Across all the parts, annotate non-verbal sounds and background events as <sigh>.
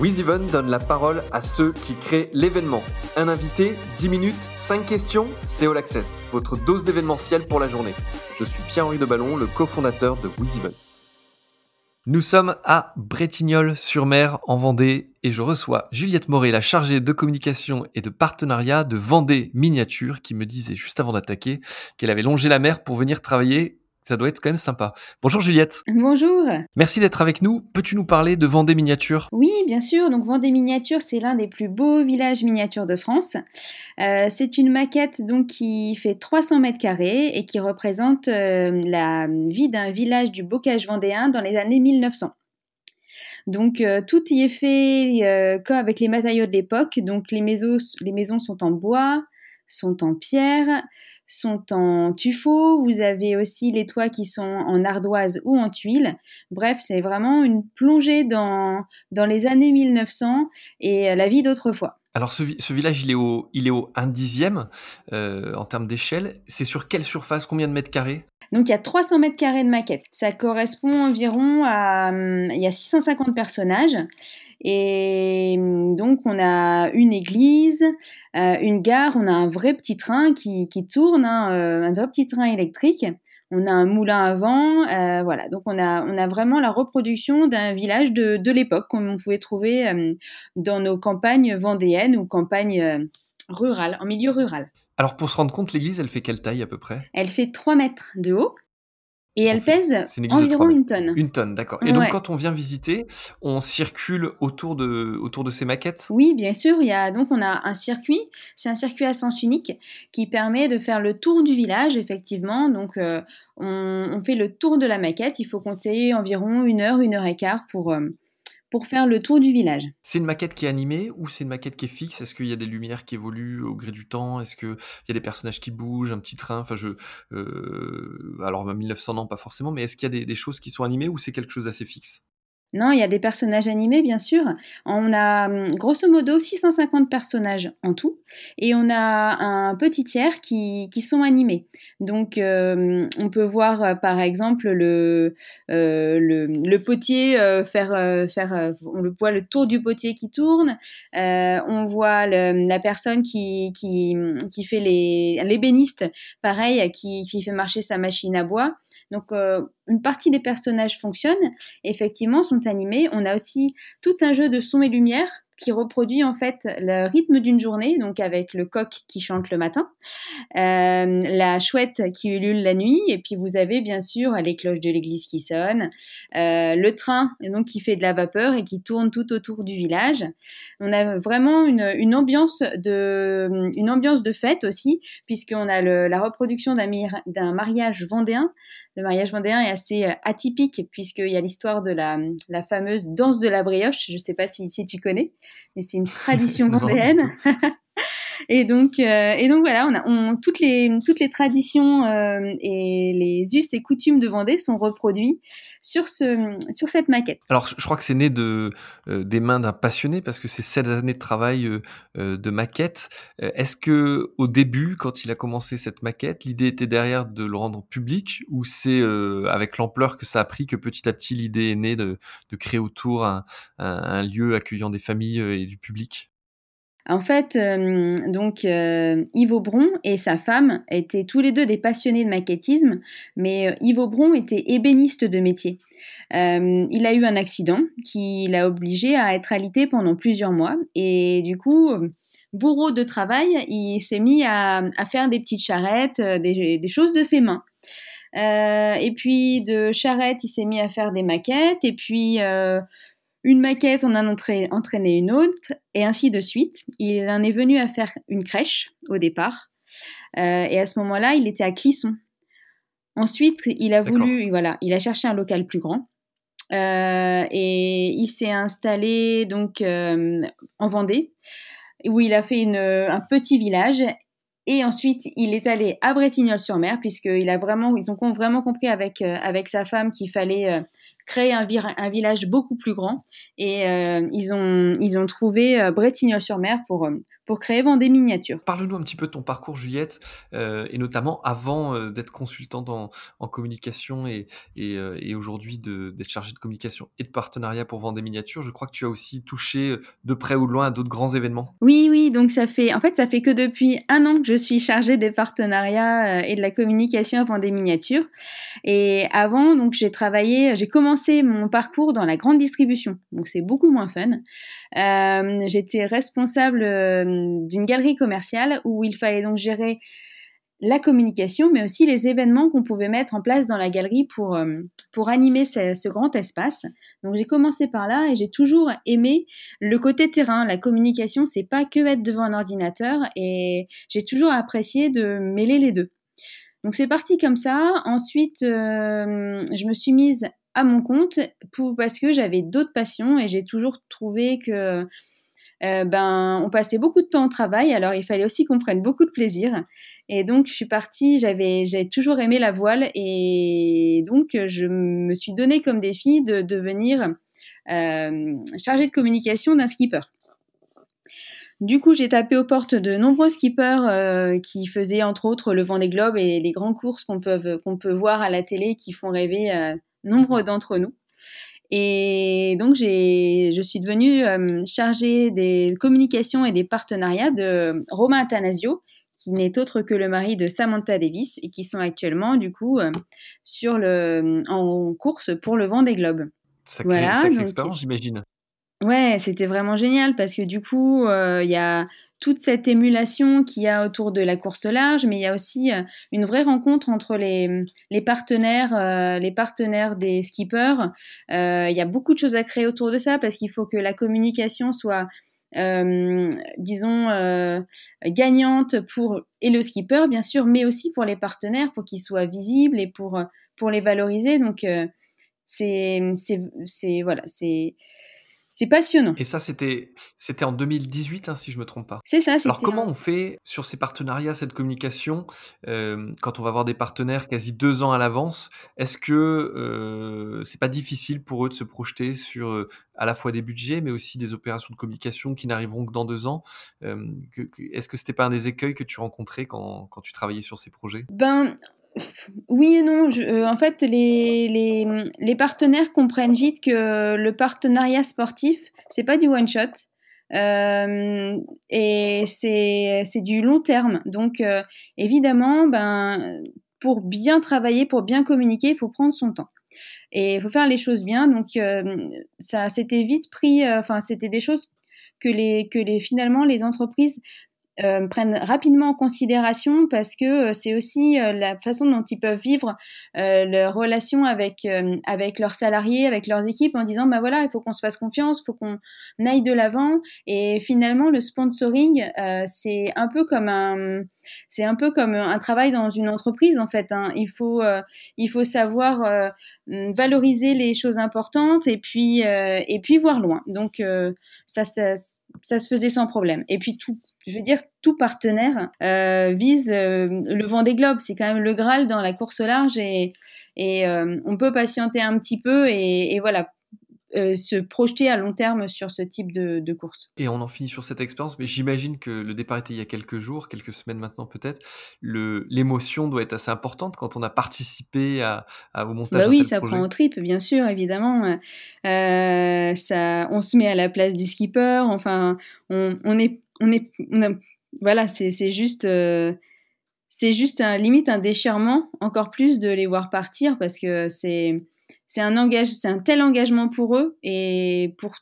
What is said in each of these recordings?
WizEven donne la parole à ceux qui créent l'événement. Un invité, 10 minutes, 5 questions, c'est All Access, votre dose d'événementiel pour la journée. Je suis Pierre-Henri de Ballon, le cofondateur de WizEven. Nous sommes à Bretignolles-sur-Mer en Vendée et je reçois Juliette Moret, la chargée de communication et de partenariat de Vendée Miniature, qui me disait juste avant d'attaquer qu'elle avait longé la mer pour venir travailler ça doit être quand même sympa. Bonjour Juliette. Bonjour. Merci d'être avec nous. Peux-tu nous parler de Vendée Miniature Oui, bien sûr. Donc Vendée Miniature, c'est l'un des plus beaux villages miniatures de France. Euh, c'est une maquette donc qui fait 300 mètres carrés et qui représente euh, la vie d'un village du bocage vendéen dans les années 1900. Donc euh, tout y est fait comme avec les matériaux de l'époque. Donc les maisons, les maisons sont en bois, sont en pierre, sont en tuffeau, vous avez aussi les toits qui sont en ardoise ou en tuile. Bref, c'est vraiment une plongée dans, dans les années 1900 et la vie d'autrefois. Alors ce, village, il est au, il est au 1 dixième euh, en termes d'échelle. C'est sur quelle surface? Combien de mètres carrés? Donc il y a 300 mètres carrés de maquette. Ça correspond environ à... Hum, il y a 650 personnages. Et hum, donc on a une église, euh, une gare, on a un vrai petit train qui, qui tourne, hein, euh, un vrai petit train électrique. On a un moulin à vent, euh, voilà. Donc on a, on a vraiment la reproduction d'un village de, de l'époque, comme on pouvait trouver dans nos campagnes vendéennes ou campagnes rurales, en milieu rural. Alors pour se rendre compte, l'église, elle fait quelle taille à peu près? Elle fait 3 mètres de haut et elle pèse environ une tonne. Une tonne, d'accord. Et donc quand on vient visiter, on circule autour de, autour de ces maquettes? Oui, bien sûr. Il y a, donc on a un circuit, c'est un circuit à sens unique qui permet de faire le tour du village, effectivement. Donc euh, on, fait le tour de la maquette. Il faut compter environ une heure, une heure et quart pour, euh, pour faire le tour du village. C'est une maquette qui est animée ou c'est une maquette qui est fixe? Est-ce qu'il y a des lumières qui évoluent au gré du temps? Est-ce qu'il y a des personnages qui bougent, un petit train? Enfin, je, euh, alors 1900 non, pas forcément, mais est-ce qu'il y a des choses qui sont animées ou c'est quelque chose d'assez fixe? Non, il y a des personnages animés, bien sûr. On a hum, grosso modo 650 personnages en tout, et on a un petit tiers qui, qui sont animés. Donc, euh, on peut voir euh, par exemple le, euh, le, le, potier faire, faire, on le voit le tour du potier qui tourne. on voit le, la personne qui, qui, qui fait les l'ébéniste, pareil, qui, qui fait marcher sa machine à bois. Donc, euh, une partie des personnages fonctionnent, effectivement, sont animés. On a aussi tout un jeu de son et lumière qui reproduit en fait le rythme d'une journée, donc avec le coq qui chante le matin, euh, la chouette qui ulule la nuit, et puis vous avez bien sûr les cloches de l'église qui sonnent, euh, le train donc qui fait de la vapeur et qui tourne tout autour du village. On a vraiment une, ambiance de une ambiance de fête aussi, puisqu'on a la reproduction d'un mariage vendéen le mariage vendéen est assez euh, atypique puisqu'il y a l'histoire de la, la, fameuse danse de la brioche. Je ne sais pas si, si tu connais, mais c'est une <laughs> tradition vendéenne. <laughs> Et donc, euh, et donc voilà, on a on, toutes les toutes les traditions euh, et les us et coutumes de Vendée sont reproduits sur ce sur cette maquette. Alors, je crois que c'est né de euh, des mains d'un passionné parce que c'est sept années de travail de maquette. Est-ce que au début, quand il a commencé cette maquette, l'idée était derrière de le rendre public ou c'est avec l'ampleur que ça a pris que petit à petit l'idée est née de, de créer autour un, un lieu accueillant des familles et du public? En fait, euh, donc euh, Yves Aubron et sa femme étaient tous les deux des passionnés de maquettisme, mais euh, Yves Aubron était ébéniste de métier. il a eu un accident qui l'a obligé à être alité pendant plusieurs mois et du coup, bourreau de travail, il s'est mis à, faire des petites charrettes, des, des choses de ses mains. et puis de charrettes, il s'est mis à faire des maquettes et puis une maquette, on en a entraîné une autre, et ainsi de suite. Il en est venu à faire une crèche au départ, euh, et à ce moment-là, il était à Clisson. Ensuite, il a voulu, voilà, il a cherché un local plus grand, euh, et il s'est installé donc euh, en Vendée, où il a fait une, un petit village. Et ensuite, il est allé à Bretignolles-sur-Mer, puisqu'il a vraiment, ils ont vraiment compris avec avec sa femme qu'il fallait créer un, village beaucoup plus grand. Et ils, ont, ils ont trouvé Bretigny-sur-Mer pour, pour créer Vendée Miniature. Parle-nous un petit peu de ton parcours, Juliette, euh, et notamment avant euh, d'être consultante en, en communication et, et, euh, et aujourd'hui d'être chargée de communication et de partenariat pour Vendée Miniature. Je crois que tu as aussi touché de près ou de loin à d'autres grands événements. Oui, oui, donc ça fait, en fait, ça fait que depuis un an que je suis chargée des partenariats et de la communication à Vendée Miniature. Et avant, donc j'ai travaillé, j'ai commencé mon parcours dans la grande distribution, donc c'est beaucoup moins fun. J'étais responsable d'une galerie commerciale où il fallait donc gérer la communication, mais aussi les événements qu'on pouvait mettre en place dans la galerie pour, euh, pour animer ce, grand espace. Donc j'ai commencé par là et j'ai toujours aimé le côté terrain. La communication, c'est pas que être devant un ordinateur et j'ai toujours apprécié de mêler les deux. Donc c'est parti comme ça. Ensuite, euh, je me suis mise à mon compte pour, parce que j'avais d'autres passions et j'ai toujours trouvé que euh, ben, on passait beaucoup de temps au travail, alors il fallait aussi qu'on prenne beaucoup de plaisir. Et donc, je suis partie, j'avais, j'ai toujours aimé la voile, et donc je me suis donné comme défi de devenir euh, chargée de communication d'un skipper. Du coup, j'ai tapé aux portes de nombreux skippers euh, qui faisaient entre autres le vent des globes et les grandes courses qu'on peut, qu'on peut voir à la télé qui font rêver nombre d'entre nous. Et donc, je suis devenue euh, chargée des communications et des partenariats de Romain Athanasio, qui n'est autre que le mari de Samantha Davis et qui sont actuellement, du coup, euh, sur le, en course pour le vent des globes. Sacrée, voilà, sacrée expérience, j'imagine. Ouais, c'était vraiment génial parce que du coup, euh, il y a toute cette émulation qu'il y a autour de la course large, mais il y a aussi euh, une vraie rencontre entre les, les partenaires, euh, les partenaires des skippers. Euh, il y a beaucoup de choses à créer autour de ça parce qu'il faut que la communication soit, disons, gagnante pour et le skipper bien sûr, mais aussi pour les partenaires pour qu'ils soient visibles et pour pour les valoriser. Donc c'est c'est voilà c'est c'est passionnant. Et ça, c'était c'était en 2018, hein, si je me trompe pas. C'est ça. Alors comment on fait sur ces partenariats, cette communication, euh, quand on va avoir des partenaires quasi deux ans à l'avance Est-ce que euh, c'est pas difficile pour eux de se projeter sur euh, à la fois des budgets, mais aussi des opérations de communication qui n'arriveront que dans deux ans? Euh, Est-ce que c'était pas un des écueils que tu rencontrais quand, quand tu travaillais sur ces projets? Ben oui et non. Euh, en fait, les, les, les, partenaires comprennent vite que le partenariat sportif, c'est pas du one shot. Euh, et c'est du long terme. Donc, euh, évidemment, ben, pour bien travailler, pour bien communiquer, il faut prendre son temps. Et il faut faire les choses bien. Donc, ça s'était vite pris. Enfin, c'était des choses que les que les finalement les entreprises euh, prennent rapidement en considération parce que euh, c'est aussi euh, la façon dont ils peuvent vivre leur relation avec avec leurs salariés, avec leurs équipes, en disant bah voilà, il faut qu'on se fasse confiance, il faut qu'on aille de l'avant. Et finalement, le sponsoring, c'est un peu comme un c'est un peu comme un travail dans une entreprise en fait. Hein. Il faut il faut savoir valoriser les choses importantes et puis et puis voir loin. Donc ça, ça, ça se faisait sans problème. Et puis tout, je veux dire, tout partenaire euh, vise euh, le vent des globes. C'est quand même le Graal dans la course large et, et euh, on peut patienter un petit peu et, et voilà euh, se projeter à long terme sur ce type de, de, course. Et on en finit sur cette expérience, mais j'imagine que le départ était il y a quelques jours, quelques semaines maintenant peut-être. L'émotion doit être assez importante quand on a participé à, à au montage. Bah oui, ça prend au trip, bien sûr, évidemment. Euh, ça, on se met à la place du skipper. Enfin, on, on est, on est, voilà, c'est juste. Euh, c'est juste un, limite un déchirement encore plus de les voir partir parce que c'est c'est un engage, c'est un tel engagement pour eux et pour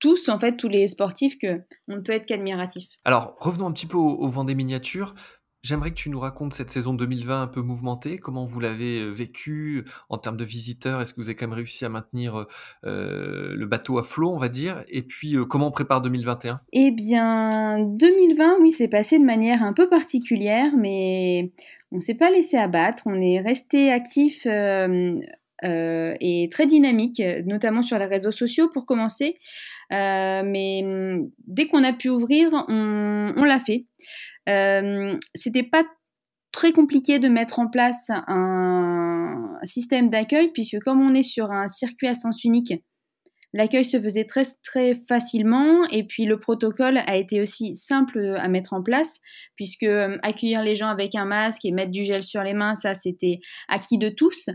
tous, en fait, tous les sportifs, que on ne peut être qu'admiratif. Alors, revenons un petit peu au, vent des miniatures. J'aimerais que tu nous racontes cette saison 2020 un peu mouvementée, comment vous l'avez euh, vécu en termes de visiteurs, est-ce que vous avez quand même réussi à maintenir euh, le bateau à flot, on va dire, et puis euh, comment on prépare 2021 Eh bien, 2020, oui, c'est passé de manière un peu particulière, mais on ne s'est pas laissé abattre, on est resté actif euh, et très dynamique, notamment sur les réseaux sociaux pour commencer. Euh, mais mm, dès qu'on a pu ouvrir, on, on l'a fait. Euh, c'était pas très compliqué de mettre en place un système d'accueil puisque comme on est sur un circuit à sens unique, l'accueil se faisait très très facilement et puis le protocole a été aussi simple à mettre en place puisque euh, accueillir les gens avec un masque et mettre du gel sur les mains, ça c'était acquis de tous.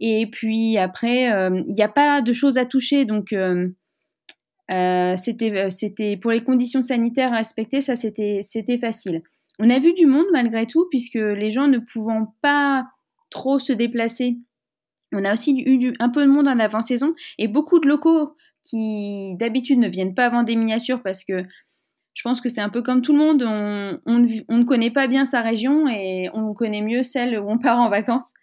Et puis après, euh, il n'y a pas de choses à toucher donc euh, c'était c'était pour les conditions sanitaires à respecter, ça c'était c'était facile. On a vu du monde malgré tout, puisque les gens ne pouvant pas trop se déplacer, on a aussi eu un peu de monde en avant-saison et beaucoup de locaux qui d'habitude ne viennent pas vendre des miniatures parce que je pense que c'est un peu comme tout le monde, on, ne connaît pas bien sa région et on connaît mieux celle où on part en vacances.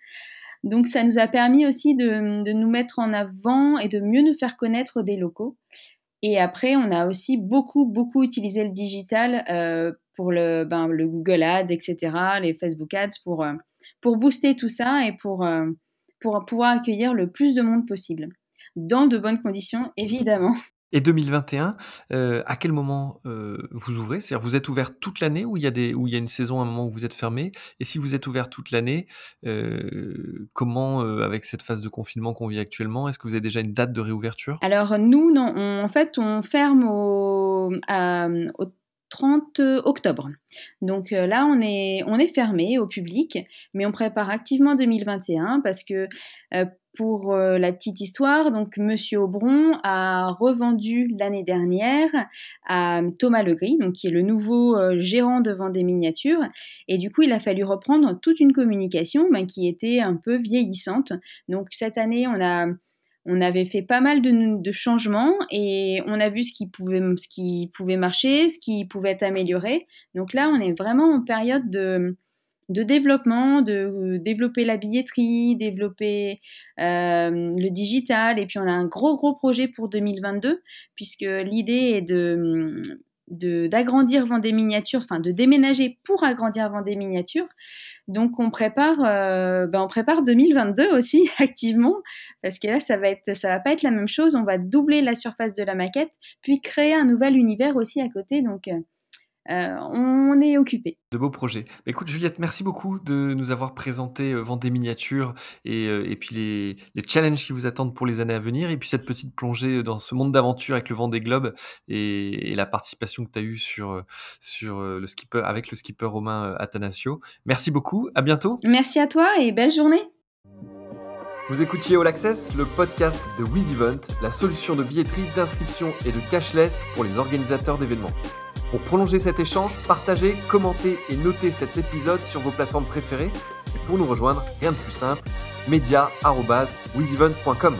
Donc ça nous a permis aussi de, nous mettre en avant et de mieux nous faire connaître des locaux. Et après, on a aussi beaucoup, beaucoup utilisé le digital euh, pour le, ben, le Google Ads, etc., les Facebook Ads, pour, euh, pour booster tout ça et pour, euh, pour pouvoir accueillir le plus de monde possible. Dans de bonnes conditions, évidemment. <laughs> Et 2021, euh, à quel moment vous ouvrez? C'est-à-dire, vous êtes ouvert toute l'année ou il y a des, où il y a une saison, à un moment où vous êtes fermé? Et si vous êtes ouvert toute l'année, comment, avec cette phase de confinement qu'on vit actuellement, est-ce que vous avez déjà une date de réouverture? Alors nous, non, en fait, on ferme au, au 30 octobre. Donc euh, là, on est, on est fermé au public, mais on prépare activement 2021 parce que euh, pour euh, la petite histoire, donc Monsieur Aubron a revendu l'année dernière à Thomas Legris, donc qui est le nouveau gérant de Vendée Miniatures, et du coup il a fallu reprendre toute une communication ben, qui était un peu vieillissante. Donc cette année, on a on avait fait pas mal de, changements et on a vu ce qui pouvait ce qui pouvait marcher, ce qui pouvait être amélioré. Donc là, on est vraiment en période de, de développement, de développer la billetterie, développer euh, le digital. Et puis on a un gros gros projet pour 2022 puisque l'idée est de d'agrandir Vendée Miniatures, enfin de déménager pour agrandir Vendée Miniatures. Donc on prépare, euh, ben on prépare 2022 aussi <laughs> activement parce que là ça va être, ça va pas être la même chose. On va doubler la surface de la maquette, puis créer un nouvel univers aussi à côté. Donc euh, euh, on est occupé. De beaux projets. Écoute Juliette, merci beaucoup de nous avoir présenté euh, Vendée Miniature et, euh, et puis les, les, challenges qui vous attendent pour les années à venir et puis cette petite plongée dans ce monde d'aventure avec le Vendée Globe et, et la participation que tu as eue sur, sur le skipper, avec le skipper romain Athanasio. Merci beaucoup, à bientôt. Merci à toi et belle journée. Vous écoutiez All Access, le podcast de WizEvent, la solution de billetterie, d'inscription et de cashless pour les organisateurs d'événements. Pour prolonger cet échange, partagez, commentez et notez cet épisode sur vos plateformes préférées. Et pour nous rejoindre, rien de plus simple, media.wizevent.com.